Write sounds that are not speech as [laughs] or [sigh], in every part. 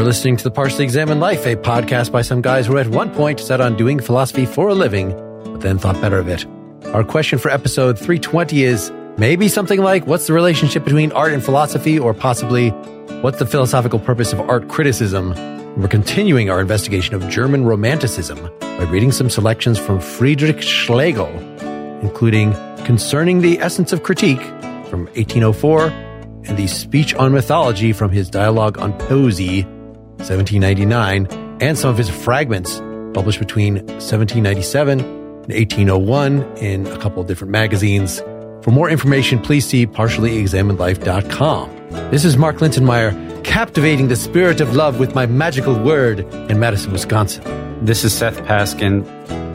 You're listening to the Partially Examined Life, a podcast by some guys who at one point set on doing philosophy for a living, but then thought better of it. Our question for episode 320 is maybe something like what's the relationship between art and philosophy, or possibly what's the philosophical purpose of art criticism? We're continuing our investigation of German Romanticism by reading some selections from Friedrich Schlegel, including Concerning the Essence of Critique from 1804 and the Speech on Mythology from his Dialogue on Poesy, 1799, and some of his fragments published between 1797 and 1801 in a couple of different magazines. For more information, please see partiallyexaminedlife.com. This is Mark Linsenmayer, captivating the spirit of love with my magical word in Madison, Wisconsin. This is Seth Paskin,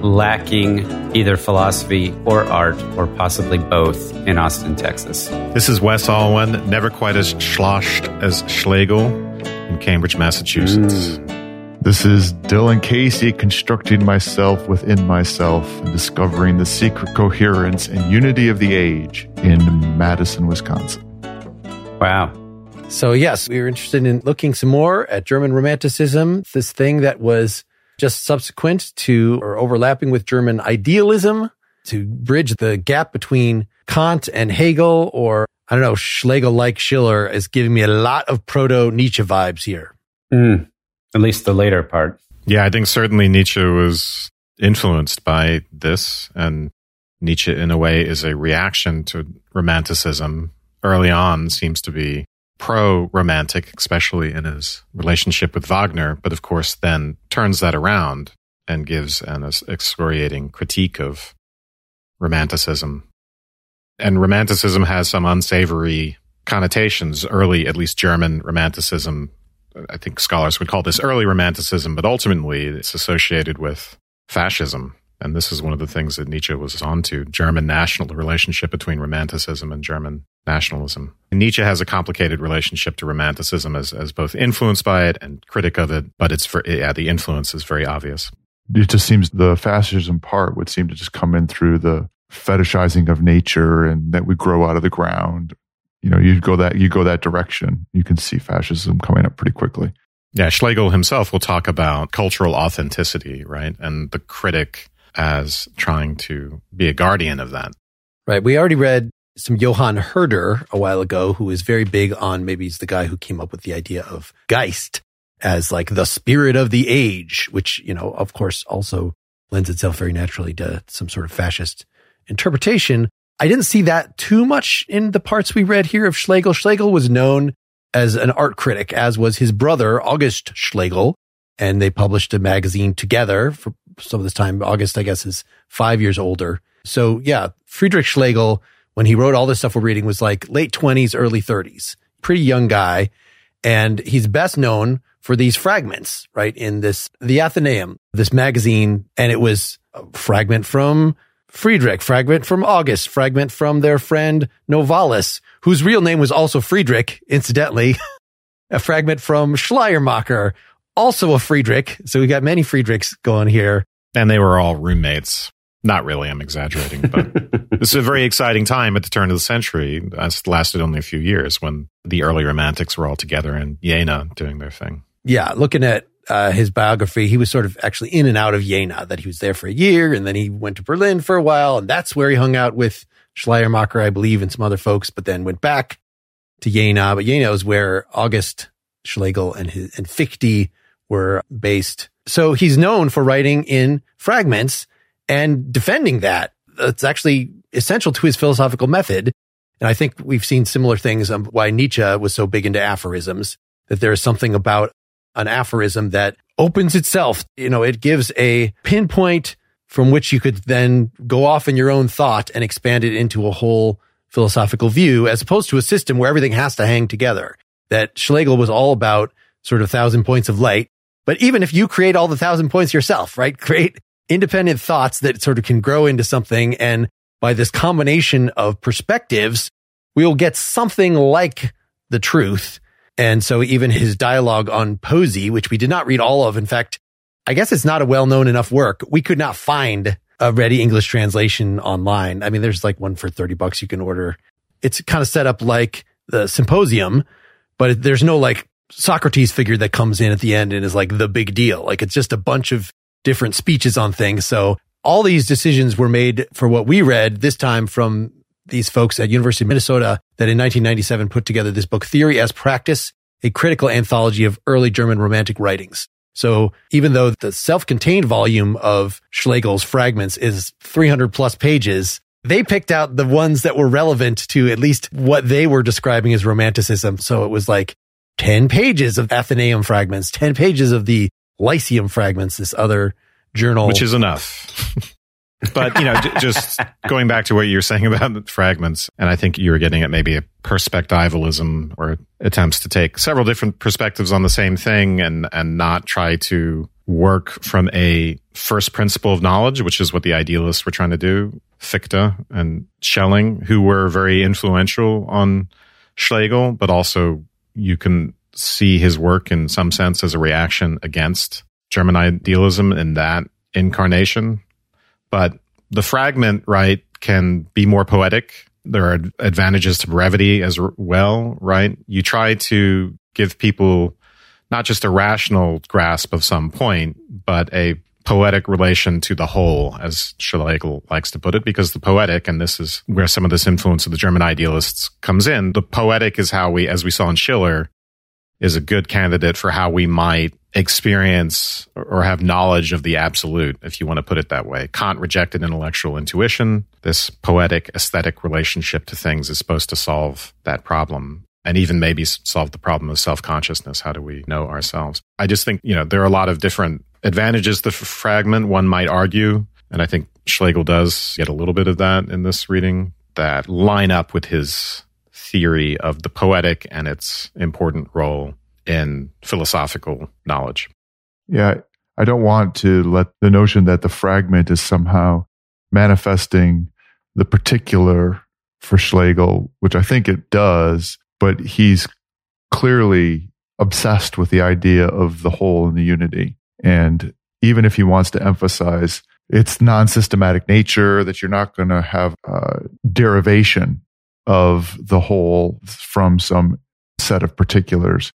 lacking either philosophy or art, or possibly both, in Austin, Texas. This is Wes Alwan, never quite as sloshed as Schlegel in Cambridge, Massachusetts. This is Dylan Casey constructing myself within myself and discovering the secret coherence and unity of the age in Madison, Wisconsin. Wow. So, yes, we were interested in looking some more at German Romanticism, this thing that was just subsequent to or overlapping with German idealism to bridge the gap between Kant and Hegel, or I don't know, Schlegel like Schiller is giving me a lot of proto Nietzsche vibes here. Mm, at least the later part. Yeah, I think certainly Nietzsche was influenced by this, and Nietzsche, in a way, is a reaction to Romanticism. Early on, seems to be pro romantic, especially in his relationship with Wagner, but of course then turns that around and gives an excoriating critique of romanticism. And romanticism has some unsavory connotations, early, at least German romanticism. I think scholars would call this early romanticism, but ultimately it's associated with fascism. And this is one of the things that Nietzsche was onto German national, the relationship between romanticism and German nationalism. And Nietzsche has a complicated relationship to romanticism as, as both influenced by it and critic of it, but it's for, yeah, the influence is very obvious. It just seems the fascism part would seem to just come in through the fetishizing of nature and that we grow out of the ground. You know, you go that you go that direction, you can see fascism coming up pretty quickly. Yeah, Schlegel himself will talk about cultural authenticity, right? And the critic as trying to be a guardian of that. Right. We already read some Johann Herder a while ago, who is very big on maybe he's the guy who came up with the idea of Geist as like the spirit of the age, which, you know, of course also lends itself very naturally to some sort of fascist interpretation. I didn't see that too much in the parts we read here of Schlegel. Schlegel was known as an art critic, as was his brother, August Schlegel. And they published a magazine together for some of this time. August, I guess, is five years older. So yeah, Friedrich Schlegel, when he wrote all this stuff we're reading was like late twenties, early thirties, pretty young guy. And he's best known for these fragments, right? In this, the Athenaeum, this magazine. And it was a fragment from Friedrich, fragment from August, fragment from their friend Novalis, whose real name was also Friedrich, incidentally. [laughs] a fragment from Schleiermacher, also a Friedrich. So we got many Friedrichs going here. And they were all roommates. Not really, I'm exaggerating, but [laughs] this is a very exciting time at the turn of the century. It lasted only a few years when the early romantics were all together in Jena doing their thing. Yeah, looking at uh, his biography, he was sort of actually in and out of Jena, that he was there for a year and then he went to Berlin for a while. And that's where he hung out with Schleiermacher, I believe, and some other folks, but then went back to Jena. But Jena is where August Schlegel and his, and Fichte were based. So he's known for writing in fragments and defending that. That's actually essential to his philosophical method. And I think we've seen similar things on why Nietzsche was so big into aphorisms, that there is something about an aphorism that opens itself. You know, it gives a pinpoint from which you could then go off in your own thought and expand it into a whole philosophical view, as opposed to a system where everything has to hang together. That Schlegel was all about sort of thousand points of light. But even if you create all the thousand points yourself, right? [laughs] Create independent thoughts that sort of can grow into something. And by this combination of perspectives, we will get something like the truth. And so even his dialogue on Poesy, which we did not read all of. In fact, I guess it's not a well known enough work. We could not find a ready English translation online. I mean, there's like one for 30 bucks you can order. It's kind of set up like the symposium, but there's no like Socrates figure that comes in at the end and is like the big deal. Like it's just a bunch of different speeches on things. So all these decisions were made for what we read this time from these folks at University of Minnesota that in 1997 put together this book, Theory as Practice, a critical anthology of early German romantic writings. So even though the self-contained volume of Schlegel's fragments is 300 plus pages, they picked out the ones that were relevant to at least what they were describing as romanticism. So it was like 10 pages of Athenaeum fragments, 10 pages of the Lyceum fragments, this other journal. Which is enough. [laughs] but you know, just going back to what you were saying about fragments, and I think you were getting at maybe a perspectivalism or attempts to take several different perspectives on the same thing and and not try to work from a first principle of knowledge, which is what the idealists were trying to do. Fichte and Schelling, who were very influential on Schlegel, but also you can see his work in some sense as a reaction against German idealism in that incarnation but the fragment, right, can be more poetic. There are advantages to brevity as well, right? You try to give people not just a rational grasp of some point, but a poetic relation to the whole, as Schlegel likes to put it, because the poetic, and this is where some of this influence of the German idealists comes in, the poetic is how we, as we saw in Schiller, is a good candidate for how we might experience or have knowledge of the absolute, if you want to put it that way. Kant rejected intellectual intuition. This poetic aesthetic relationship to things is supposed to solve that problem and even maybe solve the problem of self consciousness. How do we know ourselves? I just think, you know, there are a lot of different advantages to fragment, one might argue. And I think Schlegel does get a little bit of that in this reading that line up with his theory of the poetic and its important role in philosophical knowledge. Yeah, I don't want to let the notion that the fragment is somehow manifesting the particular for Schlegel, which I think it does, but he's clearly obsessed with the idea of the whole and the unity. And even if he wants to emphasize its non systematic nature, that you're not going to have a derivation of the whole from some set of particulars,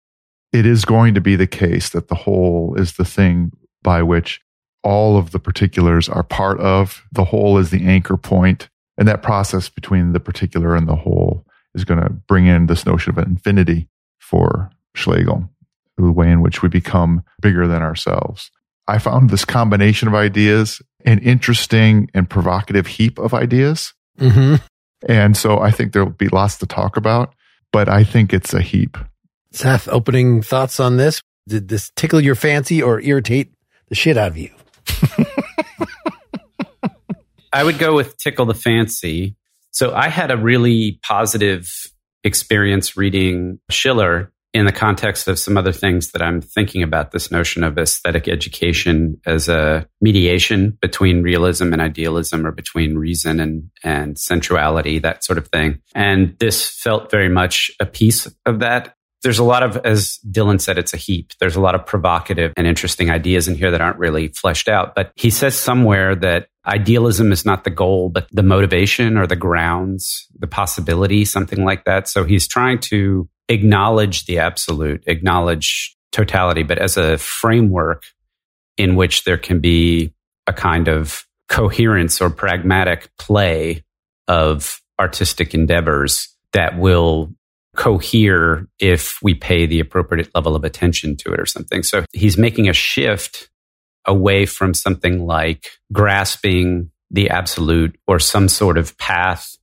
it is going to be the case that the whole is the thing by which all of the particulars are part of. The whole is the anchor point, And that process between the particular and the whole is going to bring in this notion of infinity for Schlegel, the way in which we become bigger than ourselves. I found this combination of ideas an interesting and provocative heap of ideas. Mm-hmm. And so I think there'll be lots to talk about, but I think it's a heap. Seth, opening thoughts on this? Did this tickle your fancy or irritate the shit out of you? [laughs] I would go with tickle the fancy. So I had a really positive experience reading Schiller in the context of some other things that I'm thinking about this notion of aesthetic education as a mediation between realism and idealism or between reason and, and sensuality, that sort of thing. And this felt very much a piece of that there's a lot of, as Dylan said, it's a heap. There's a lot of provocative and interesting ideas in here that aren't really fleshed out. But he says somewhere that idealism is not the goal, but the motivation or the grounds, the possibility, something like that. So he's trying to acknowledge the absolute, acknowledge totality, but as a framework in which there can be a kind of coherence or pragmatic play of artistic endeavors that will cohere if we pay the appropriate level of attention to it or something. So he's making a shift away from something like grasping the absolute or some sort of path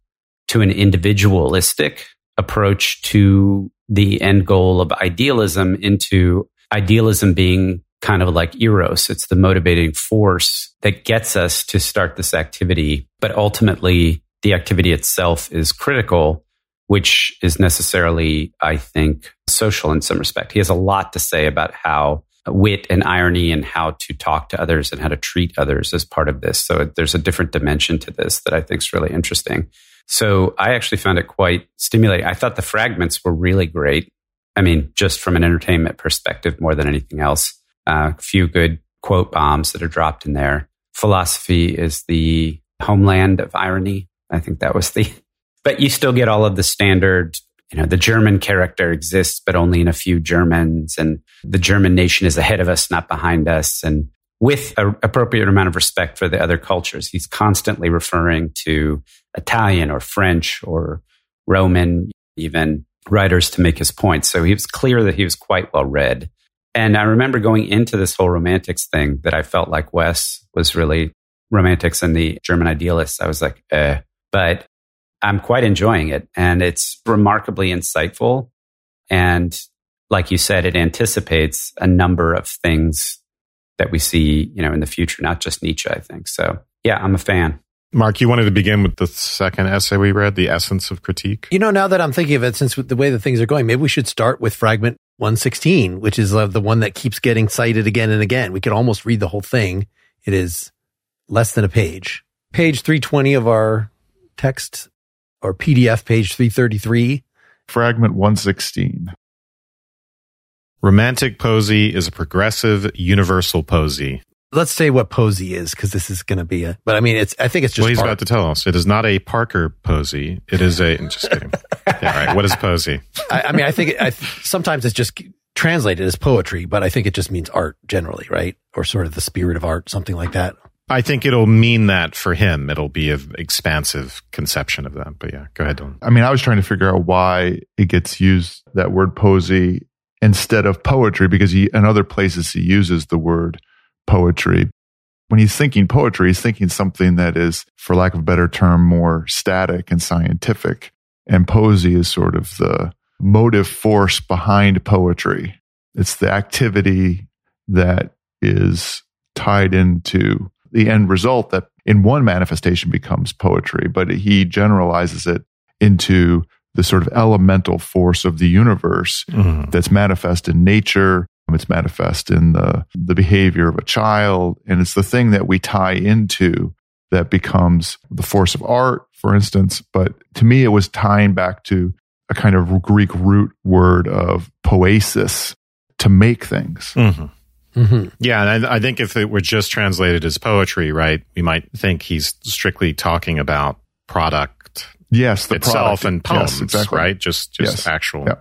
to an individualistic approach to the end goal of idealism into idealism being kind of like eros. It's the motivating force that gets us to start this activity. But ultimately, the activity itself is critical, which is necessarily, I think, social in some respect. He has a lot to say about how wit and irony and how to talk to others and how to treat others as part of this. So there's a different dimension to this that I think is really interesting. So I actually found it quite stimulating. I thought the fragments were really great. I mean, just from an entertainment perspective, more than anything else. Uh, a few good quote bombs that are dropped in there. Philosophy is the homeland of irony. I think that was the, but you still get all of the standard you know, the German character exists, but only in a few Germans. And the German nation is ahead of us, not behind us. And with an appropriate amount of respect for the other cultures, he's constantly referring to Italian or French or Roman, even writers to make his point. So he was clear that he was quite well read. And I remember going into this whole romantics thing that I felt like Wes was really romantics and the German idealists. I was like, eh. But I'm quite enjoying it. And it's remarkably insightful. And like you said, it anticipates a number of things that we see, you know, in the future, not just Nietzsche, I think. So yeah, I'm a fan. Mark, you wanted to begin with the second essay we read, The Essence of Critique. You know, now that I'm thinking of it, since the way that things are going, maybe we should start with fragment 116, which is uh, the one that keeps getting cited again and again. We could almost read the whole thing. It is less than a page. Page 320 of our text or PDF page 333. Fragment 116. Romantic poesy is a progressive universal poesy. Let's say what poesy is, because this is going to be a. But I mean, it's. I think it's just. Well, he's about to tell us. It is not a Parker Posey. It is a. Just kidding. [laughs] yeah, right. What is poesy? I, I mean, I think it, I, sometimes it's just translated as poetry, but I think it just means art generally, right? Or sort of the spirit of art, something like that. I think it'll mean that for him. It'll be an expansive conception of that. But yeah, go ahead, Dylan. I mean, I was trying to figure out why it gets used that word poesy instead of poetry because he in other places he uses the word poetry. When he's thinking poetry, he's thinking something that is, for lack of a better term, more static and scientific. And poesy is sort of the motive force behind poetry. It's the activity that is tied into the end result that in one manifestation becomes poetry, but he generalizes it into the sort of elemental force of the universe mm-hmm. that's manifest in nature. It's manifest in the, the behavior of a child. And it's the thing that we tie into that becomes the force of art, for instance. But to me, it was tying back to a kind of Greek root word of poesis to make things. Mm-hmm. Mm-hmm. Yeah, and I, I, think if it were just translated as poetry, right, we might think he's strictly talking about product, yes, itself product. and poems, yes, exactly. right? Just just yes. actual yeah.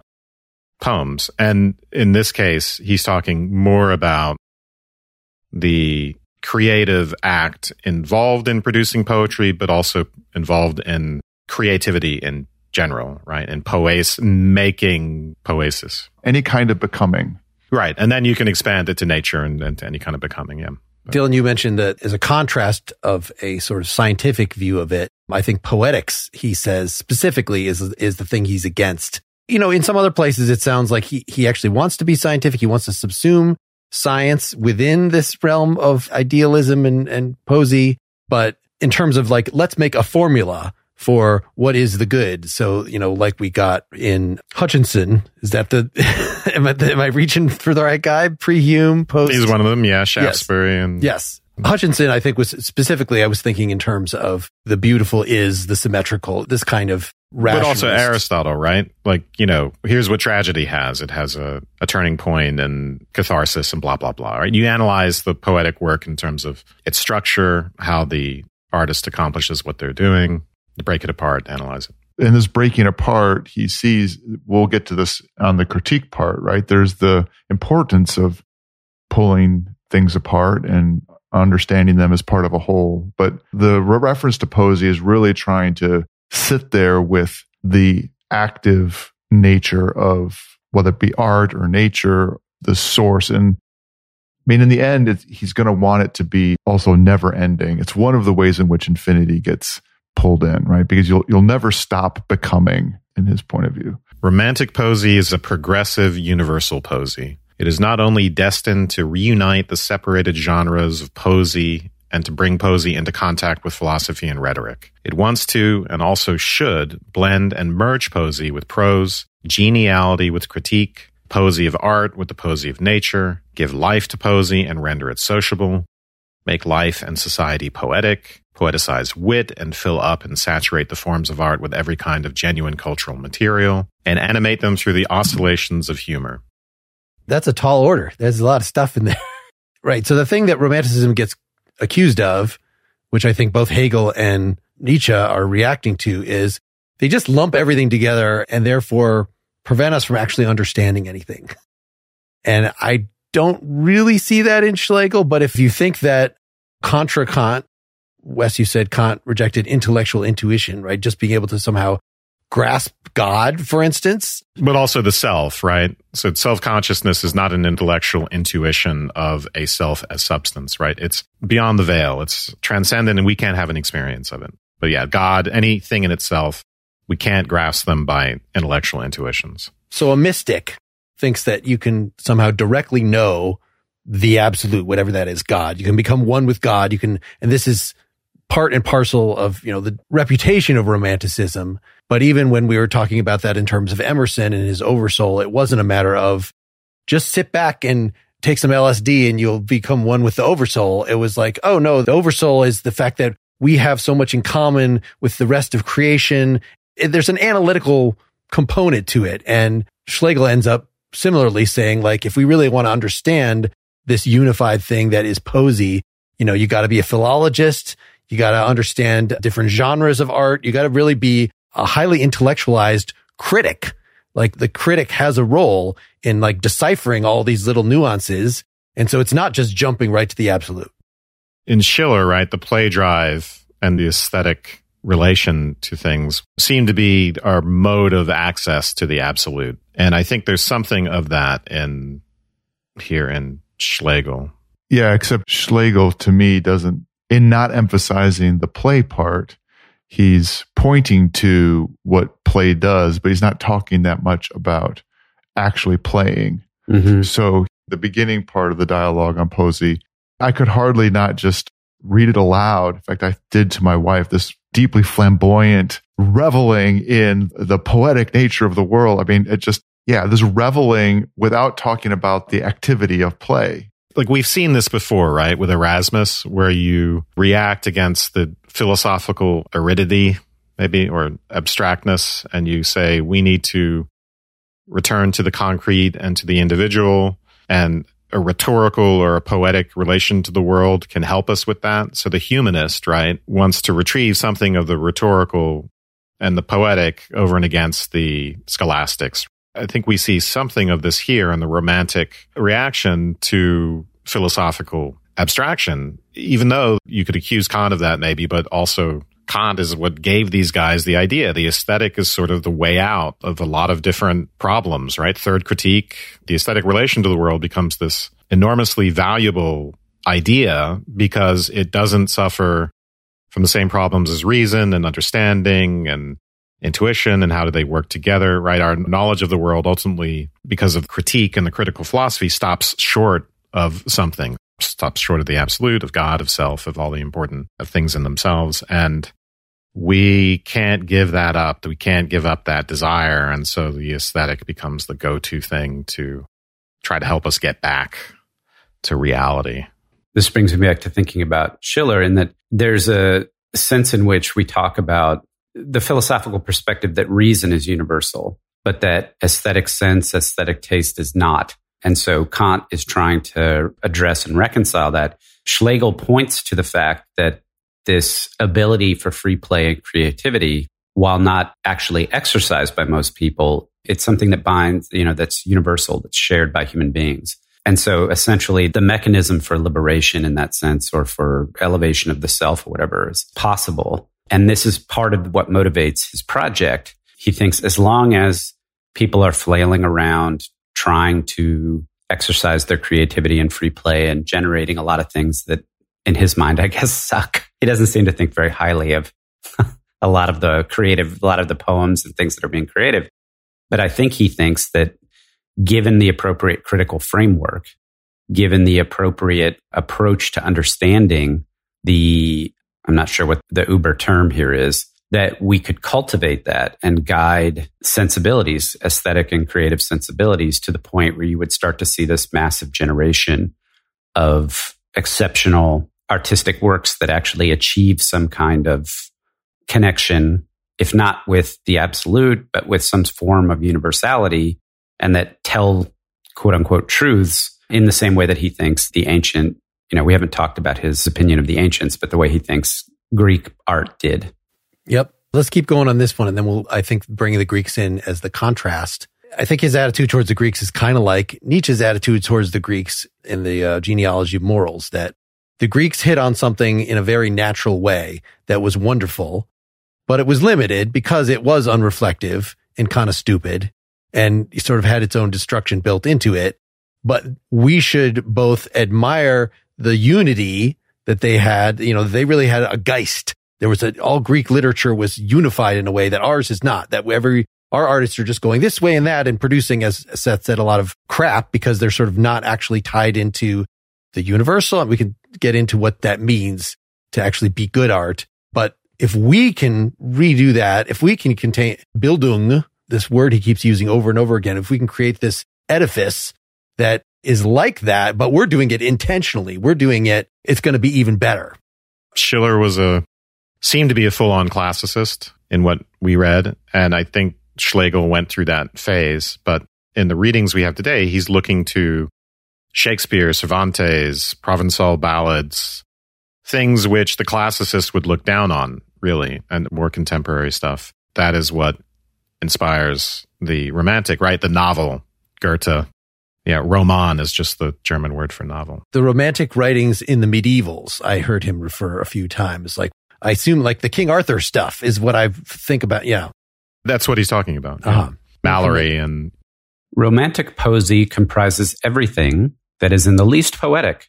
poems. And in this case, he's talking more about the creative act involved in producing poetry, but also involved in creativity in general, right? And poes making poesis. Any kind of becoming. Right. And then you can expand it to nature and, and to any kind of becoming. Yeah. Dylan, you mentioned that as a contrast of a sort of scientific view of it, I think poetics, he says specifically is, is the thing he's against. You know, in some other places, it sounds like he, he actually wants to be scientific. He wants to subsume science within this realm of idealism and, and posy. But in terms of like, let's make a formula for what is the good. So, you know, like we got in Hutcheson, is that the, [laughs] am, I, am I reaching for the right guy? Pre-Hume, post? He's one of them. Yeah. Shaftesbury yes. and. Yes. Hutcheson, I think was specifically, I was thinking in terms of the beautiful is the symmetrical, this kind of But also Aristotle, right? Like, you know, here's what tragedy has. It has a, a turning point and catharsis and blah, blah, blah, right? You analyze the poetic work in terms of its structure, how the artist accomplishes what they're doing, break it apart, analyze it. in this breaking apart, he sees, we'll get to this on the critique part, right? There's the importance of pulling things apart and understanding them as part of a whole. But the reference to Poesy is really trying to sit there with the active nature of whether it be art or nature, the source. And I mean, in the end, he's going to want it to be also never ending. It's one of the ways in which infinity gets pulled in, right? Because you'll you'll never stop becoming in his point of view. Romantic Poesy is a progressive universal Poesy. It is not only destined to reunite the separated genres of Poesy and to bring Poesy into contact with philosophy and rhetoric. It wants to, and also should, blend and merge Poesy with prose, geniality with critique, Poesy of art with the Poesy of nature, give life to Poesy and render it sociable, make life and society poetic, poeticize wit and fill up and saturate the forms of art with every kind of genuine cultural material, and animate them through the oscillations of humor. That's a tall order. There's a lot of stuff in there. [laughs] right. So the thing that romanticism gets accused of, which I think both Hegel and Nietzsche are reacting to, is they just lump everything together and therefore prevent us from actually understanding anything. [laughs] And I don't really see that in Schlegel, but if you think that contra Kant, Wes, you said Kant rejected intellectual intuition, right? Just being able to somehow grasp God, for instance. But also the self, right? So self consciousness is not an intellectual intuition of a self as substance, right? It's beyond the veil. It's transcendent and we can't have an experience of it. But yeah, God, anything in itself, we can't grasp them by intellectual intuitions. So a mystic thinks that you can somehow directly know the absolute, whatever that is, God. You can become one with God. You can, and this is part and parcel of, you know, the reputation of romanticism. But even when we were talking about that in terms of Emerson and his oversoul, it wasn't a matter of just sit back and take some LSD and you'll become one with the oversoul. It was like, oh no, the oversoul is the fact that we have so much in common with the rest of creation. There's an analytical component to it. And Schlegel ends up similarly saying, like, if we really want to understand this unified thing that is Poesy, you know, you got to be a philologist. You got to understand different genres of art. You got to really be a highly intellectualized critic. Like the critic has a role in like deciphering all these little nuances. And so it's not just jumping right to the absolute. In Schiller, right, the play drive and the aesthetic relation to things seem to be our mode of access to the absolute. And I think there's something of that in here in Schlegel. Yeah, except Schlegel to me doesn't in not emphasizing the play part, he's pointing to what play does, but he's not talking that much about actually playing. Mm-hmm. So the beginning part of the dialogue on Poesy, I could hardly not just read it aloud. In fact, I did to my wife this deeply flamboyant reveling in the poetic nature of the world. I mean, it just, yeah, this reveling without talking about the activity of play like we've seen this before, right? With Erasmus, where you react against the philosophical aridity, maybe, or abstractness, and you say, we need to return to the concrete and to the individual and a rhetorical or a poetic relation to the world can help us with that. So the humanist, right, wants to retrieve something of the rhetorical and the poetic over and against the scholastics, I think we see something of this here in the romantic reaction to philosophical abstraction, even though you could accuse Kant of that maybe, but also Kant is what gave these guys the idea. The aesthetic is sort of the way out of a lot of different problems, right? Third critique, the aesthetic relation to the world becomes this enormously valuable idea because it doesn't suffer from the same problems as reason and understanding and intuition and how do they work together, right? Our knowledge of the world ultimately, because of critique and the critical philosophy, stops short of something, stops short of the absolute, of God, of self, of all the important things in themselves. And we can't give that up. We can't give up that desire. And so the aesthetic becomes the go to thing to try to help us get back to reality. This brings me back to thinking about Schiller in that there's a sense in which we talk about the philosophical perspective that reason is universal, but that aesthetic sense, aesthetic taste is not. And so Kant is trying to address and reconcile that. Schlegel points to the fact that this ability for free play and creativity while not actually exercised by most people, it's something that binds, you know, that's universal, that's shared by human beings. And so essentially the mechanism for liberation in that sense or for elevation of the self or whatever is possible. And this is part of what motivates his project. He thinks as long as people are flailing around trying to exercise their creativity and free play and generating a lot of things that in his mind, [laughs] I guess suck. He doesn't seem to think very highly of [laughs] a lot of the creative, a lot of the poems and things that are being creative. But I think he thinks that given the appropriate critical framework, given the appropriate approach to understanding the, I'm not sure what the Uber term here is, that we could cultivate that and guide sensibilities, aesthetic and creative sensibilities to the point where you would start to see this massive generation of exceptional artistic works that actually achieve some kind of connection, if not with the absolute, but with some form of universality and that tell quote unquote truths in the same way that he thinks the ancient, you know, we haven't talked about his opinion of the ancients, but the way he thinks Greek art did. Yep. Let's keep going on this one. And then we'll, I think, bring the Greeks in as the contrast. I think his attitude towards the Greeks is kind of like Nietzsche's attitude towards the Greeks in the uh, genealogy of morals, that the Greeks hit on something in a very natural way that was wonderful, but it was limited because it was unreflective and kind of stupid and sort of had its own destruction built into it. But we should both admire the unity that they had. You know, they really had a Geist there was a, all Greek literature was unified in a way that ours is not, that every, our artists are just going this way and that and producing, as Seth said, a lot of crap because they're sort of not actually tied into the universal. And we can get into what that means to actually be good art. But if we can redo that, if we can contain Bildung, this word he keeps using over and over again, if we can create this edifice that is like that, but we're doing it intentionally, we're doing it, it's going to be even better. Schiller was a seemed to be a full on classicist in what we read. And I think Schlegel went through that phase. But in the readings we have today, he's looking to Shakespeare, Cervantes, Provençal ballads, things which the classicists would look down on, really, and more contemporary stuff. That is what inspires the romantic, right? The novel, Goethe. Yeah, Roman is just the German word for novel. The romantic writings in the medievals, I heard him refer a few times, like I assume like the King Arthur stuff is what I think about. Yeah. That's what he's talking about. Uh-huh. Malory and romantic poesy comprises everything that is in the least poetic,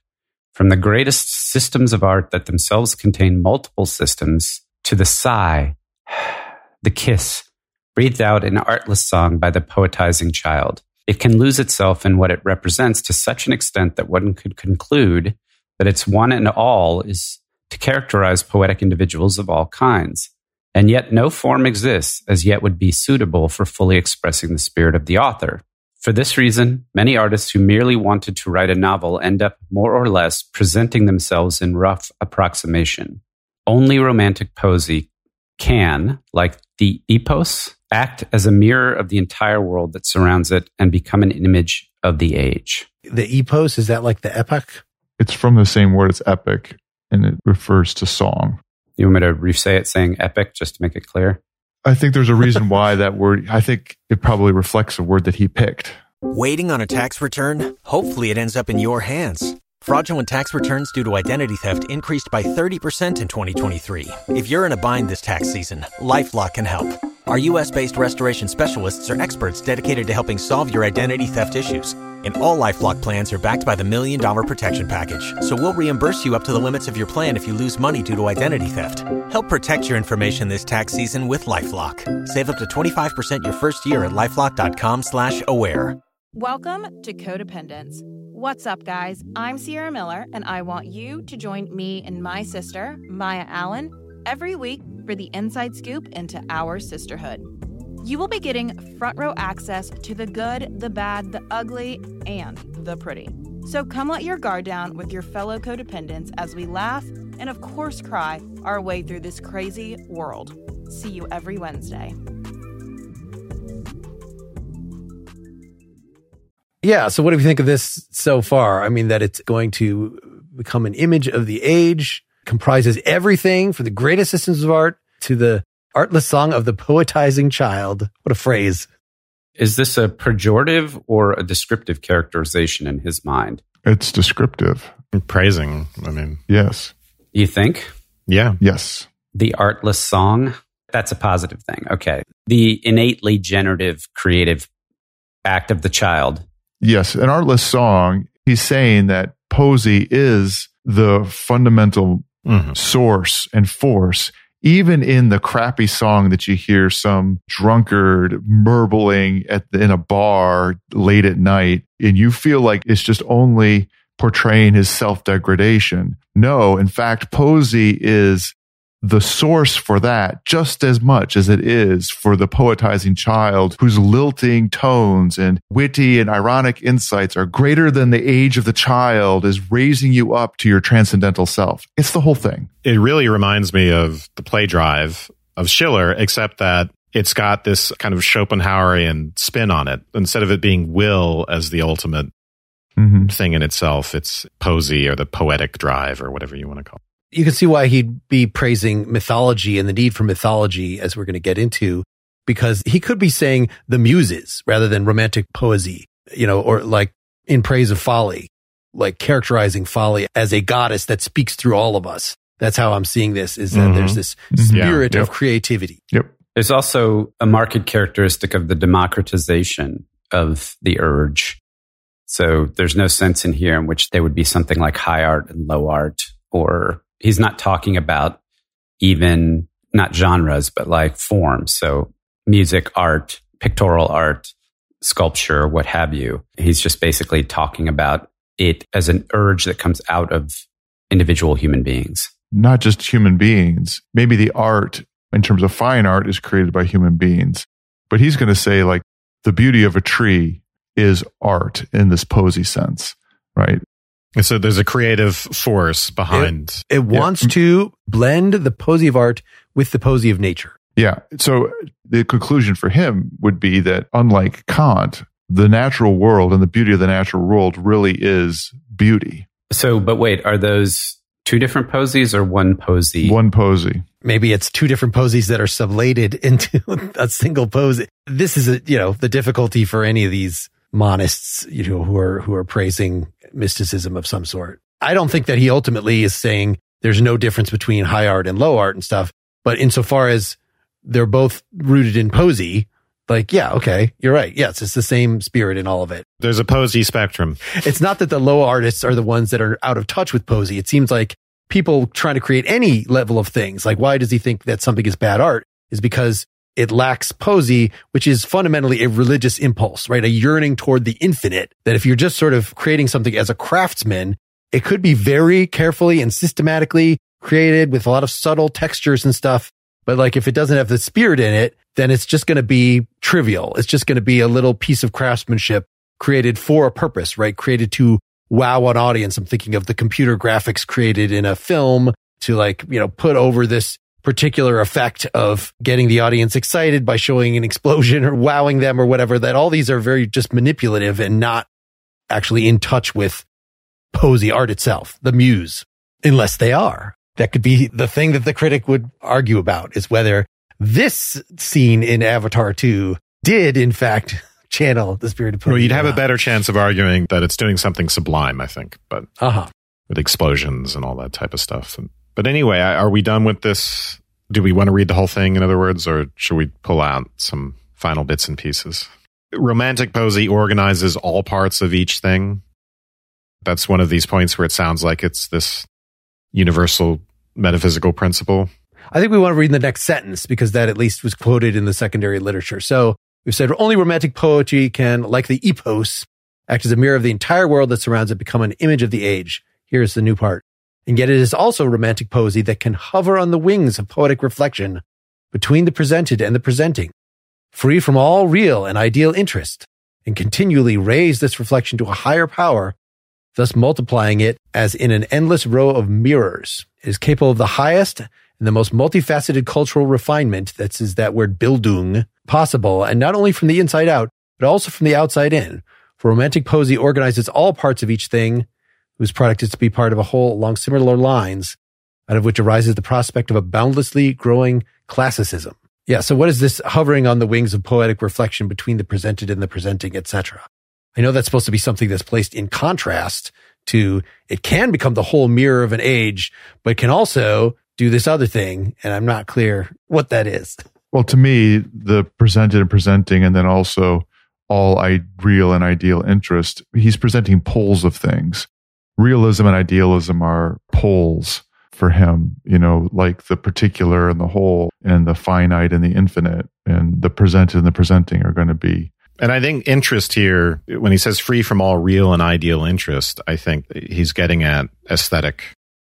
from the greatest systems of art that themselves contain multiple systems to the sigh, [sighs] the kiss, breathed out in artless song by the poetizing child. It can lose itself in what it represents to such an extent that one could conclude that its one and all is to characterize poetic individuals of all kinds. And yet no form exists as yet would be suitable for fully expressing the spirit of the author. For this reason, many artists who merely wanted to write a novel end up more or less presenting themselves in rough approximation. Only romantic poesy can, like the epos, act as a mirror of the entire world that surrounds it and become an image of the age. The epos, is that like the epic? It's from the same word as epic and it refers to song. You want me to re-say it saying epic just to make it clear? I think there's a reason [laughs] why that word, I think it probably reflects a word that he picked. Waiting on a tax return? Hopefully it ends up in your hands. Fraudulent tax returns due to identity theft increased by 30% in 2023. If you're in a bind this tax season, LifeLock can help. Our U.S.-based restoration specialists are experts dedicated to helping solve your identity theft issues and all LifeLock plans are backed by the Million Dollar Protection Package. So we'll reimburse you up to the limits of your plan if you lose money due to identity theft. Help protect your information this tax season with LifeLock. Save up to 25% your first year at LifeLock.com slash aware. Welcome to Codependence. What's up, guys? I'm Sierra Miller, and I want you to join me and my sister, Maya Allen, every week for the inside scoop into our sisterhood. You will be getting front row access to the good, the bad, the ugly, and the pretty. So come let your guard down with your fellow codependents as we laugh and, of course, cry our way through this crazy world. See you every Wednesday. Yeah. So, what do you think of this so far? I mean, that it's going to become an image of the age, comprises everything from the greatest systems of art to the artless song of the poetizing child. What a phrase. Is this a pejorative or a descriptive characterization in his mind? It's descriptive. Praising. I mean, Yes. You think? yeah. Yes. The artless song? That's a positive thing. Okay. The innately generative, creative act of the child. Yes. An artless song, he's saying that Poesy is the fundamental hmm source and force, even in the crappy song that you hear some drunkard murbling at the, in a bar late at night, and you feel like it's just only portraying his self degradation. No, in fact, Poesy is the source for that just as much as it is for the poetizing child whose lilting tones and witty and ironic insights are greater than the age of the child is raising you up to your transcendental self. It's the whole thing. It really reminds me of the play drive of Schiller, except that it's got this kind of Schopenhauerian spin on it. Instead of it being will as the ultimate Mm-hmm. thing in itself, it's poesy or the poetic drive or whatever you want to call it. You can see why he'd be praising mythology and the need for mythology as we're going to get into, because he could be saying the muses rather than romantic poesy, you know, or like in praise of folly, like characterizing folly as a goddess that speaks through all of us. That's how I'm seeing this is that Mhm. there's this Mhm. Yeah, spirit of creativity. Yep. There's also a marked characteristic of the democratization of the urge. So there's no sense in here in which there would be something like high art and low art, or he's not talking about even not genres, but like forms. So music, art, pictorial art, sculpture, what have you. He's just basically talking about it as an urge that comes out of individual human beings. Not just human beings. Maybe the art in terms of fine art is created by human beings. But he's going to say like the beauty of a tree is art in this poesy sense, right? And so there's a creative force behind. It wants to blend the poesy of art with the poesy of nature. Yeah. So the conclusion for him would be that unlike Kant, the natural world and the beauty of the natural world really is beauty. So, but wait, are those two different posies or one poesy? One poesy. maybe it's two different posies that are sublated [laughs] into a single pose. This is a, you know, the difficulty for any of these monists, you know, who are, who are praising mysticism of some sort. I don't think that he ultimately is saying there's no difference between high art and low art and stuff. But insofar as they're both rooted in poesy, like, yeah, okay, you're right. Yes, it's the same spirit in all of it. There's a poesy spectrum. It's not that the low artists are the ones that are out of touch with poesy. It seems like people trying to create any level of things, like why does he think that something is bad art is because it lacks poesy, which is fundamentally a religious impulse, right? A yearning toward the infinite that if you're just sort of creating something as a craftsman, it could be very carefully and systematically created with a lot of subtle textures and stuff. But like if it doesn't have the spirit in it, then it's just going to be trivial. It's just going to be a little piece of craftsmanship created for a purpose, right? Created to wow an audience. I'm thinking of the computer graphics created in a film to like, you know, put over this particular effect of getting the audience excited by showing an explosion or wowing them or whatever, that all these are very just manipulative and not actually in touch with poesy art itself, the muse, unless they are. That could be the thing that the critic would argue about is whether this scene in Avatar 2 did in fact [laughs] channel the spirit of poesy. Well, you'd have a better chance of arguing that it's doing something sublime, I think, but Uh-huh. with explosions and all that type of stuff. And, but anyway, are we done with this? Do we want to read the whole thing, in other words, or should we pull out some final bits and pieces? Romantic poesy organizes all parts of each thing. That's one of these points where it sounds like it's this universal metaphysical principle. I think we want to read the next sentence because that at least was quoted in the secondary literature. So we've said only romantic poetry can, like the epos, act as a mirror of the entire world that surrounds it, become an image of the age. Here's the new part. And yet it is also romantic poesy that can hover on the wings of poetic reflection between the presented and the presenting, free from all real and ideal interest, and continually raise this reflection to a higher power, thus multiplying it as in an endless row of mirrors. It is capable of the highest and the most multifaceted cultural refinement, that is that word Bildung, possible, and not only from the inside out, but also from the outside in. For romantic poesy organizes all parts of each thing, whose product is to be part of a whole along similar lines, out of which arises the prospect of a boundlessly growing classicism. Yeah. So what is this hovering on the wings of poetic reflection between the presented and the presenting, etc.? I know that's supposed to be something that's placed in contrast to it can become the whole mirror of an age, but can also do this other thing. And I'm not clear what that is. Well, to me, the presented and presenting, and then also all I, real and ideal interest, he's presenting poles of things. Realism and idealism are poles for him, you know, like the particular and the whole and the finite and the infinite and the presented and the presenting are going to be. And I think interest here, when he says free from all real and ideal interest, I think he's getting at aesthetic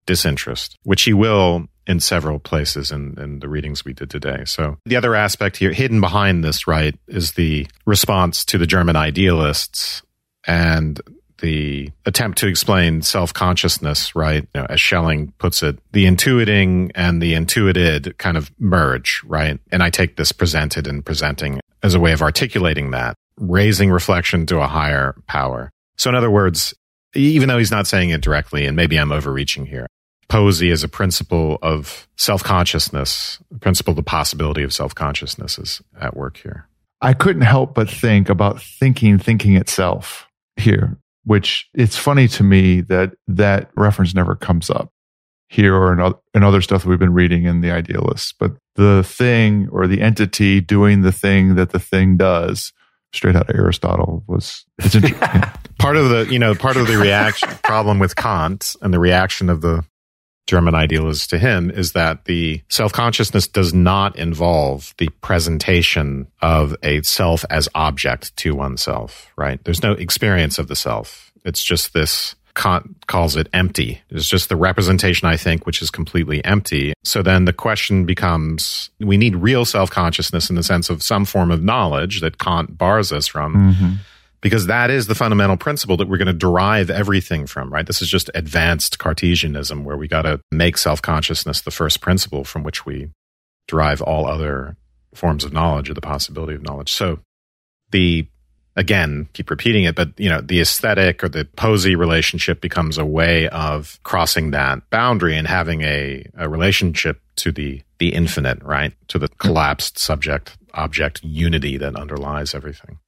disinterest, which he will in several places in, in the readings we did today. So the other aspect here, hidden behind this, right, is the response to the German idealists and the attempt to explain self consciousness, right? You know, as Schelling puts it, the intuiting and the intuited kind of merge, right? And I take this presented and presenting as a way of articulating that, raising reflection to a higher power. So, in other words, even though he's not saying it directly, and maybe I'm overreaching here, Poesy as a principle of self consciousness, principle of the possibility of self consciousness is at work here. I couldn't help but think about thinking, thinking itself here which it's funny to me that that reference never comes up here or in, other, in other stuff we've been reading in the idealists. But the thing or the entity doing the thing that the thing does, straight out of Aristotle, was it's [laughs] interesting. part of the you know part of the reaction problem with Kant and the reaction of the German idealists to him is that the self consciousness does not involve the presentation of a self as object to oneself, right? There's no experience of the self. It's just this, Kant calls it empty. It's just the representation, I think, which is completely empty. So then the question becomes we need real self consciousness in the sense of some form of knowledge that Kant bars us from. Mm-hmm because that is the fundamental principle that we're going to derive everything from, right? This is just advanced Cartesianism where we got to make self consciousness the first principle from which we derive all other forms of knowledge or the possibility of knowledge. So the again, keep repeating it, but you know, the aesthetic or the poesy relationship becomes a way of crossing that boundary and having a, a relationship to the the infinite, right? To the collapsed subject object unity that underlies everything.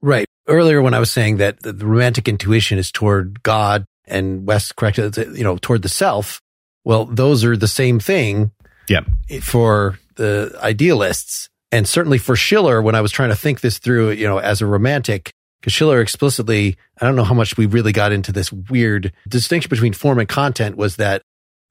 Right earlier when I was saying that the romantic intuition is toward God and Wes corrected, uh, you know, toward the self. Well, those are the same thing. Yeah. For the idealists and certainly for Schiller, when I was trying to think this through, you know, as a romantic, because Schiller explicitly, I don't know how much we really got into this weird distinction between form and content was that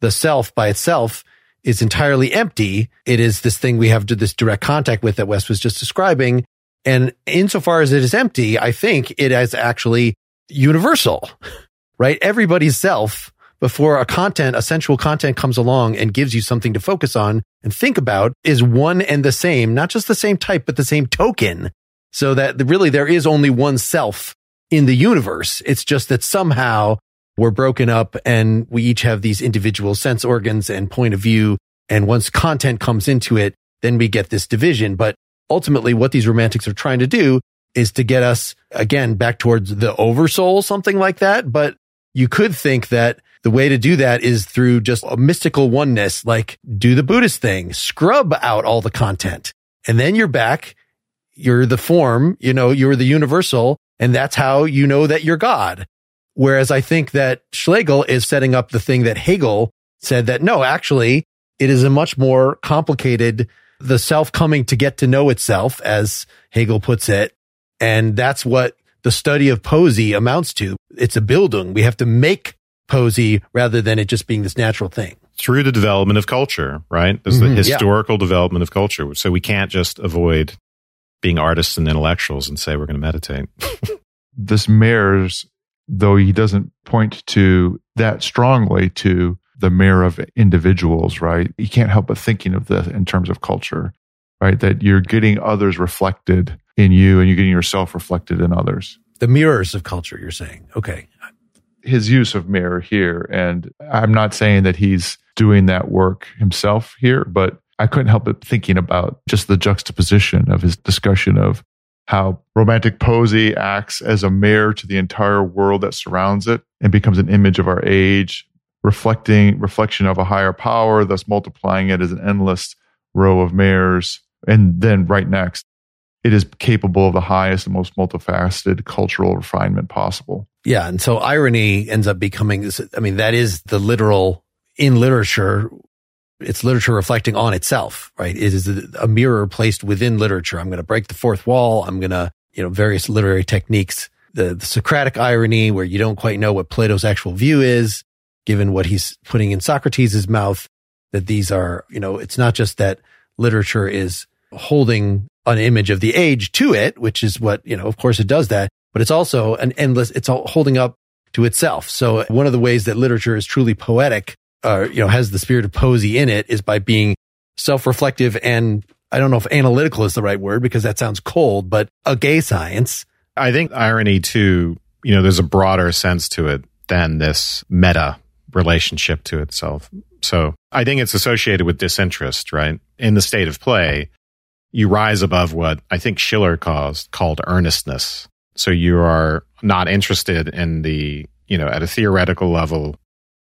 the self by itself is entirely empty. It is this thing we have to this direct contact with that Wes was just describing. And insofar as it is empty, I think it is actually universal, [laughs] right? Everybody's self before a content, a sensual content comes along and gives you something to focus on and think about is one and the same, not just the same type, but the same token. So that really there is only one self in the universe. It's just that somehow we're broken up and we each have these individual sense organs and point of view. And once content comes into it, then we get this division. But ultimately what these romantics are trying to do is to get us again back towards the oversoul, something like that. But you could think that the way to do that is through just a mystical oneness, like do the Buddhist thing, scrub out all the content and then you're back. You're the form, you know, you're the universal and that's how you know that you're God. Whereas I think that Schlegel is setting up the thing that Hegel said that no, actually it is a much more complicated the self coming to get to know itself, as Hegel puts it. And that's what the study of Poesy amounts to. It's a building. We have to make Poesy rather than it just being this natural thing. Through the development of culture, right? There's mm-hmm, the historical yeah. development of culture. So we can't just avoid being artists and intellectuals and say we're going to meditate. [laughs] this mirrors, though he doesn't point to that strongly to the mirror of individuals, right? You can't help but thinking of this in terms of culture, right? That you're getting others reflected in you and you're getting yourself reflected in others. The mirrors of culture, you're saying. Okay. His use of mirror here. And I'm not saying that he's doing that work himself here, but I couldn't help but thinking about just the juxtaposition of his discussion of how romantic poesy acts as a mirror to the entire world that surrounds it and becomes an image of our age, reflecting reflection of a higher power, thus multiplying it as an endless row of mirrors And then right next, it is capable of the highest and most multifaceted cultural refinement possible. Yeah. And so irony ends up becoming, I mean, that is the literal in literature. It's literature reflecting on itself, right? It is a mirror placed within literature. I'm going to break the fourth wall. I'm going to, you know, various literary techniques, the, the Socratic irony where you don't quite know what Plato's actual view is, given what he's putting in Socrates' mouth, that these are, you know, it's not just that literature is holding an image of the age to it, which is what, you know, of course it does that, but it's also an endless, it's all holding up to itself. So one of the ways that literature is truly poetic, uh, you know, has the spirit of poesy in it is by being self-reflective and I don't know if analytical is the right word because that sounds cold, but a gay science. I think irony too, you know, there's a broader sense to it than this meta relationship to itself. So I think it's associated with disinterest, right? In the state of play, you rise above what I think Schiller calls called earnestness. So you are not interested in the, you know, at a theoretical level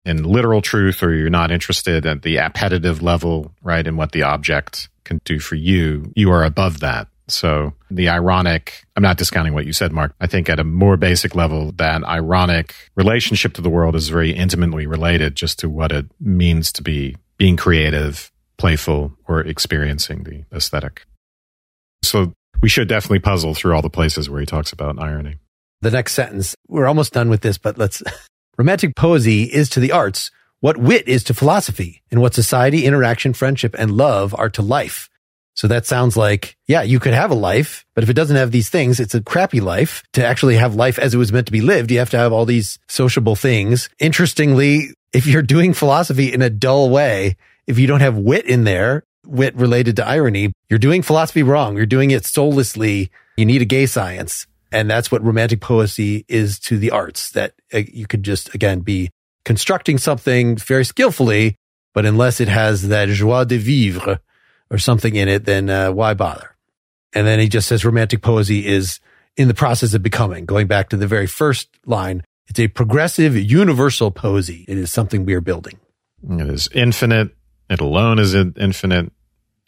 in literal truth, or you're not interested at the appetitive level, right? In what the object can do for you. You are above that. So the ironic, I'm not discounting what you said, Mark. I think at a more basic level, that ironic relationship to the world is very intimately related just to what it means to be being creative, playful, or experiencing the aesthetic. So we should definitely puzzle through all the places where he talks about irony. The next sentence, we're almost done with this, but let's, [laughs] romantic poesy is to the arts what wit is to philosophy and what society, interaction, friendship, and love are to life. So that sounds like, yeah, you could have a life, but if it doesn't have these things, it's a crappy life. To actually have life as it was meant to be lived, you have to have all these sociable things. Interestingly, if you're doing philosophy in a dull way, if you don't have wit in there, wit related to irony, you're doing philosophy wrong. You're doing it soullessly. You need a gay science. And that's what romantic poesy is to the arts that uh, you could just, again, be constructing something very skillfully, but unless it has that joie de vivre or something in it, then uh, why bother? And then he just says romantic poesy is in the process of becoming, going back to the very first line. It's a progressive universal poesy. It is something we are building. It is infinite. It alone is infinite.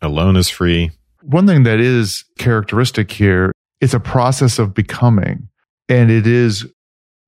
Alone is free. One thing that is characteristic here, it's a process of becoming and it is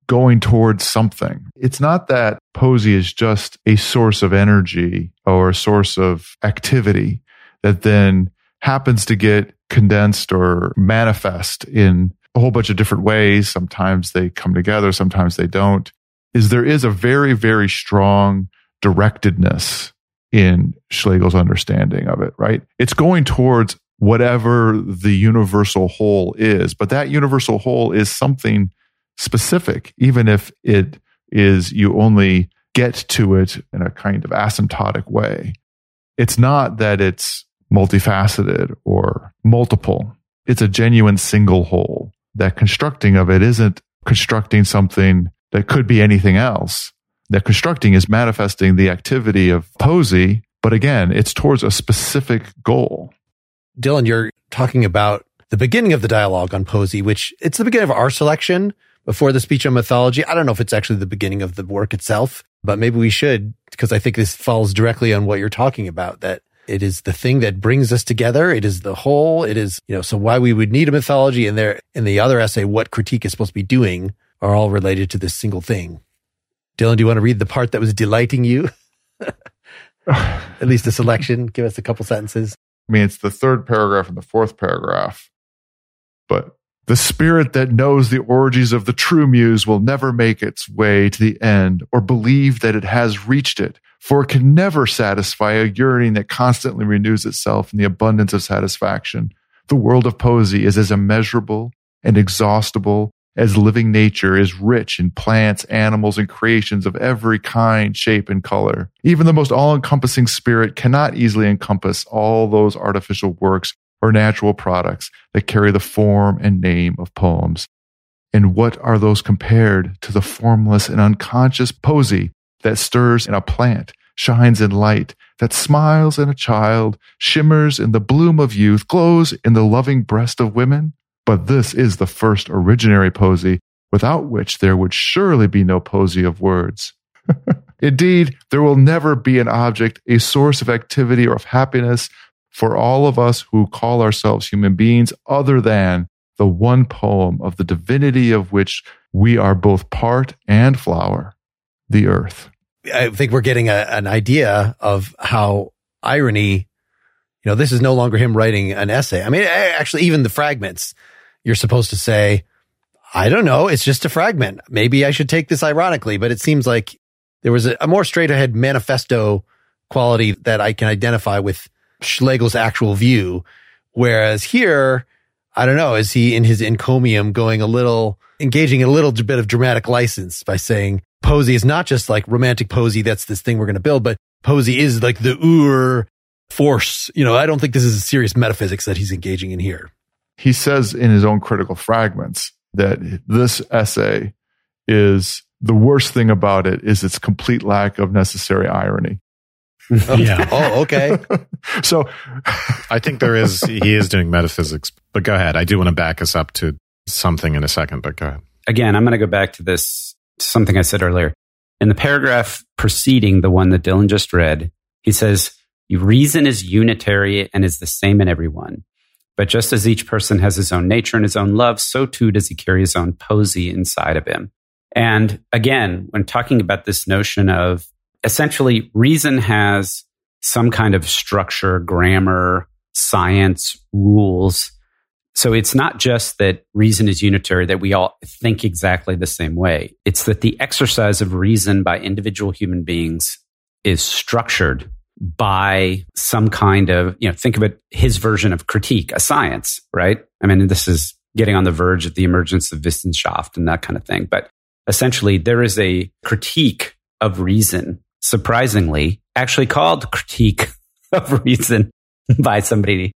going towards something. It's not that poesy is just a source of energy or a source of activity that then happens to get condensed or manifest in a whole bunch of different ways. Sometimes they come together, sometimes they don't. Is there is a very, very strong directedness in Schlegel's understanding of it, right? It's going towards whatever the universal whole is, but that universal whole is something specific, even if it is you only get to it in a kind of asymptotic way. It's not that it's multifaceted or multiple. It's a genuine single whole. That constructing of it isn't constructing something that could be anything else. That constructing is manifesting the activity of poesy, but again, it's towards a specific goal. Dylan, you're talking about the beginning of the dialogue on poesy, which it's the beginning of our selection before the speech on mythology. I don't know if it's actually the beginning of the work itself, but maybe we should, because I think this falls directly on what you're talking about, that it is the thing that brings us together. It is the whole. It is, you know, so why we would need a mythology and there in the other essay, what critique is supposed to be doing are all related to this single thing. Dylan, do you want to read the part that was delighting you? [laughs] At least a selection. Give us a couple sentences. I mean, it's the third paragraph and the fourth paragraph, but the spirit that knows the orgies of the true muse will never make its way to the end or believe that it has reached it, for it can never satisfy a yearning that constantly renews itself in the abundance of satisfaction. The world of poesy is as immeasurable and exhaustible as living nature is rich in plants, animals, and creations of every kind, shape, and color. Even the most all encompassing spirit cannot easily encompass all those artificial works or natural products that carry the form and name of poems. And what are those compared to the formless and unconscious poesy that stirs in a plant, shines in light, that smiles in a child, shimmers in the bloom of youth, glows in the loving breast of women? But this is the first originary poesy, without which there would surely be no poesy of words. [laughs] Indeed, there will never be an object, a source of activity or of happiness, for all of us who call ourselves human beings other than the one poem of the divinity of which we are both part and flower, the earth. I think we're getting a, an idea of how irony, you know, this is no longer him writing an essay. I mean, actually, even the fragments, you're supposed to say, I don't know. It's just a fragment. Maybe I should take this ironically, but it seems like there was a, a more straight ahead manifesto quality that I can identify with Schlegel's actual view. Whereas here, I don't know, is he in his encomium going a little, engaging a little bit of dramatic license by saying Poesy is not just like romantic poesy. That's this thing we're going to build, but poesy is like the ur force. You know, I don't think this is a serious metaphysics that he's engaging in here. He says in his own critical fragments that this essay is the worst thing about it is its complete lack of necessary irony. [laughs] yeah. [laughs] oh, okay. [laughs] so I think there is, he is doing metaphysics, but go ahead. I do want to back us up to something in a second, but go ahead. Again, I'm going to go back to this, something I said earlier. In the paragraph preceding the one that Dylan just read, he says, reason is unitary and is the same in everyone. But just as each person has his own nature and his own love, so too does he carry his own poesy inside of him. And again, when talking about this notion of essentially reason has some kind of structure, grammar, science, rules. So it's not just that reason is unitary, that we all think exactly the same way. It's that the exercise of reason by individual human beings is structured by some kind of, you know, think of it, his version of critique, a science, right? I mean, this is getting on the verge of the emergence of Wissenschaft and that kind of thing. But essentially, there is a critique of reason surprisingly, actually called critique [laughs] of reason by somebody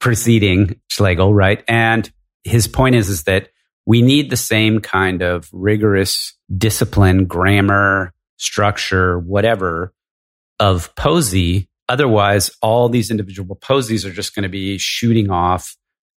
preceding Schlegel, right? And his point is, is that we need the same kind of rigorous discipline, grammar, structure, whatever of poesy. Otherwise, all these individual poesies are just going to be shooting off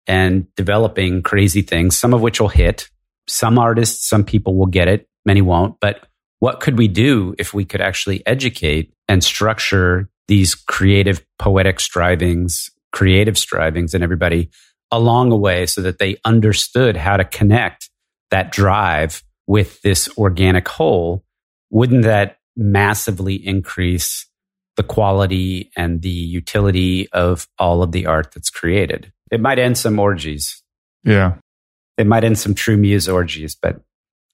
and developing crazy things, some of which will hit. Some artists, some people will get it, many won't. But what could we do if we could actually educate and structure these creative poetic strivings, creative strivings and everybody along a way so that they understood how to connect that drive with this organic whole? Wouldn't that massively increase the quality and the utility of all of the art that's created? It might end some orgies. Yeah. It might end some true muse orgies, but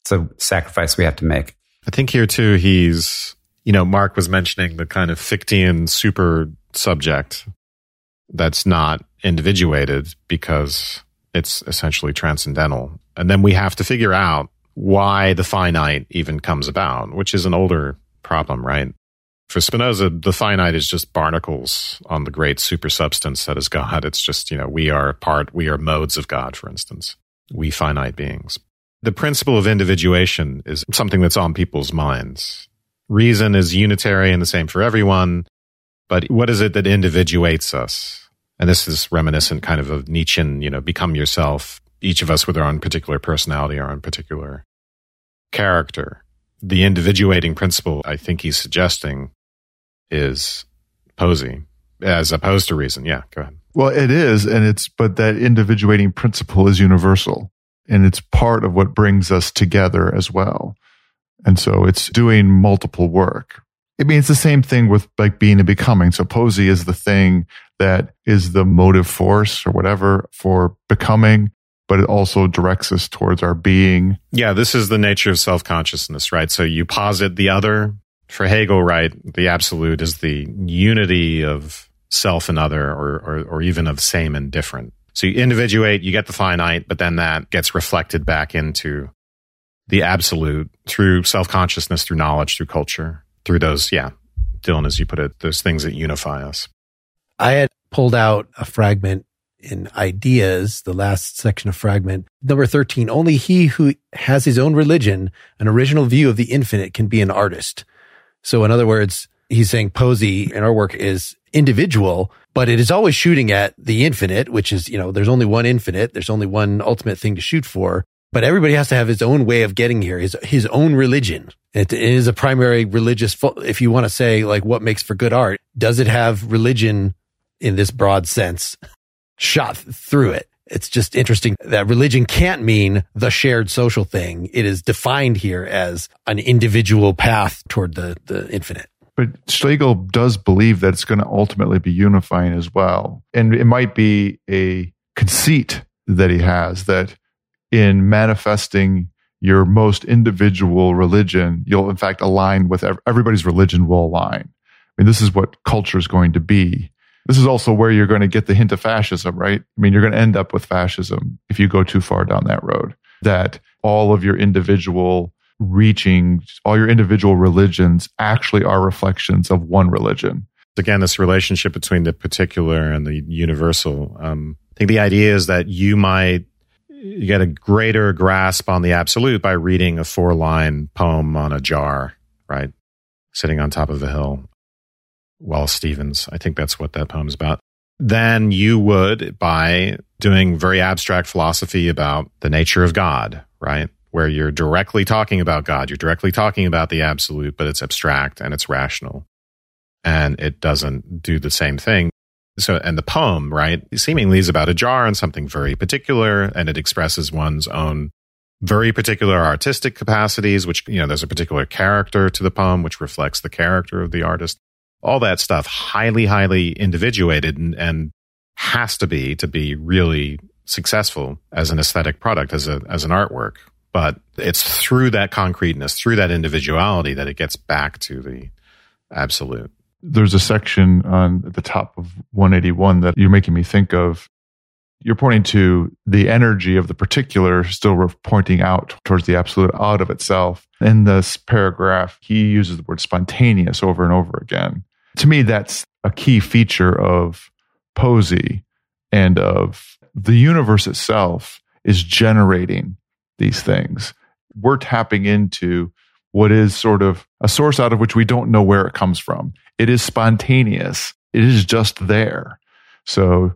it's a sacrifice we have to make. I think here too, he's, you know, Mark was mentioning the kind of Fichtean super subject that's not individuated because it's essentially transcendental. And then we have to figure out why the finite even comes about, which is an older problem, right? For Spinoza, the finite is just barnacles on the great supersubstance that is God. It's just, you know, we are part, we are modes of God, for instance. We finite beings. The principle of individuation is something that's on people's minds. Reason is unitary and the same for everyone. But what is it that individuates us? And this is reminiscent kind of of Nietzschean, you know, become yourself, each of us with our own particular personality, our own particular character. The individuating principle I think he's suggesting is poesy as opposed to reason. Yeah, go ahead. Well, it is. And it's, but that individuating principle is universal and it's part of what brings us together as well. And so it's doing multiple work. I mean, it's the same thing with like being and becoming. So poesy is the thing that is the motive force or whatever for becoming, but it also directs us towards our being. Yeah, this is the nature of self consciousness, right? So you posit the other. For Hegel, right, the absolute is the unity of self and other, or, or, or even of same and different. So you individuate, you get the finite, but then that gets reflected back into the absolute through self consciousness, through knowledge, through culture, through those, yeah, Dylan, as you put it, those things that unify us. I had pulled out a fragment in Ideas, the last section of fragment. Number 13, only he who has his own religion, an original view of the infinite can be an artist. So in other words, he's saying poesy in our work is individual, but it is always shooting at the infinite, which is, you know, there's only one infinite. There's only one ultimate thing to shoot for, but everybody has to have his own way of getting here, his, his own religion. It is a primary religious, if you want to say like what makes for good art, does it have religion in this broad sense shot through it. It's just interesting that religion can't mean the shared social thing. It is defined here as an individual path toward the, the infinite. But Schlegel does believe that it's going to ultimately be unifying as well. And it might be a conceit that he has that in manifesting your most individual religion, you'll in fact align with everybody's religion will align. I mean, this is what culture is going to be. This is also where you're going to get the hint of fascism, right? I mean, you're going to end up with fascism if you go too far down that road. That all of your individual reaching, all your individual religions actually are reflections of one religion. Again, this relationship between the particular and the universal. Um, I think the idea is that you might you get a greater grasp on the absolute by reading a four line poem on a jar, right? Sitting on top of a hill. Wallace Stevens. I think that's what that poem's about. Than you would by doing very abstract philosophy about the nature of God, right? Where you're directly talking about God. You're directly talking about the absolute, but it's abstract and it's rational. And it doesn't do the same thing. So, and the poem, right, seemingly is about a jar and something very particular, and it expresses one's own very particular artistic capacities, which, you know, there's a particular character to the poem, which reflects the character of the artist all that stuff highly, highly individuated and, and has to be to be really successful as an aesthetic product, as a as an artwork. But it's through that concreteness, through that individuality, that it gets back to the absolute. There's a section on the top of 181 that you're making me think of. You're pointing to the energy of the particular, still pointing out towards the absolute out of itself. In this paragraph, he uses the word spontaneous over and over again to me, that's a key feature of Poesy and of the universe itself is generating these things. We're tapping into what is sort of a source out of which we don't know where it comes from. It is spontaneous. It is just there. So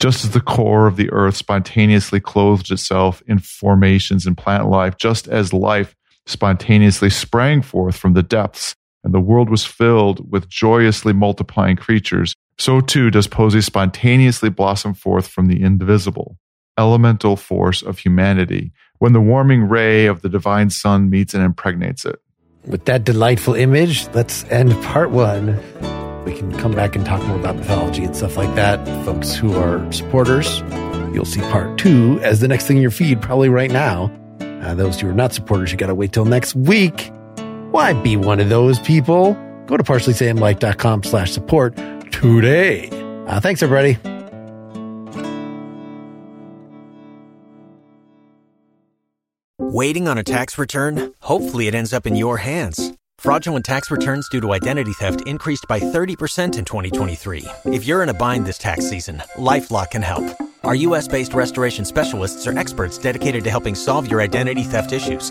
just as the core of the earth spontaneously clothed itself in formations and plant life, just as life spontaneously sprang forth from the depths and the world was filled with joyously multiplying creatures, so too does Poesy spontaneously blossom forth from the indivisible, elemental force of humanity when the warming ray of the divine sun meets and impregnates it. With that delightful image, let's end part one. We can come back and talk more about mythology and stuff like that. Folks who are supporters, you'll see part two as the next thing in your feed, probably right now. Uh, those who are not supporters, you got to wait till next week. Why be one of those people? Go to partiallyexaminedlife.com slash support today. Uh, thanks, everybody. Waiting on a tax return? Hopefully, it ends up in your hands. Fraudulent tax returns due to identity theft increased by 30% in 2023. If you're in a bind this tax season, LifeLock can help. Our U.S. based restoration specialists are experts dedicated to helping solve your identity theft issues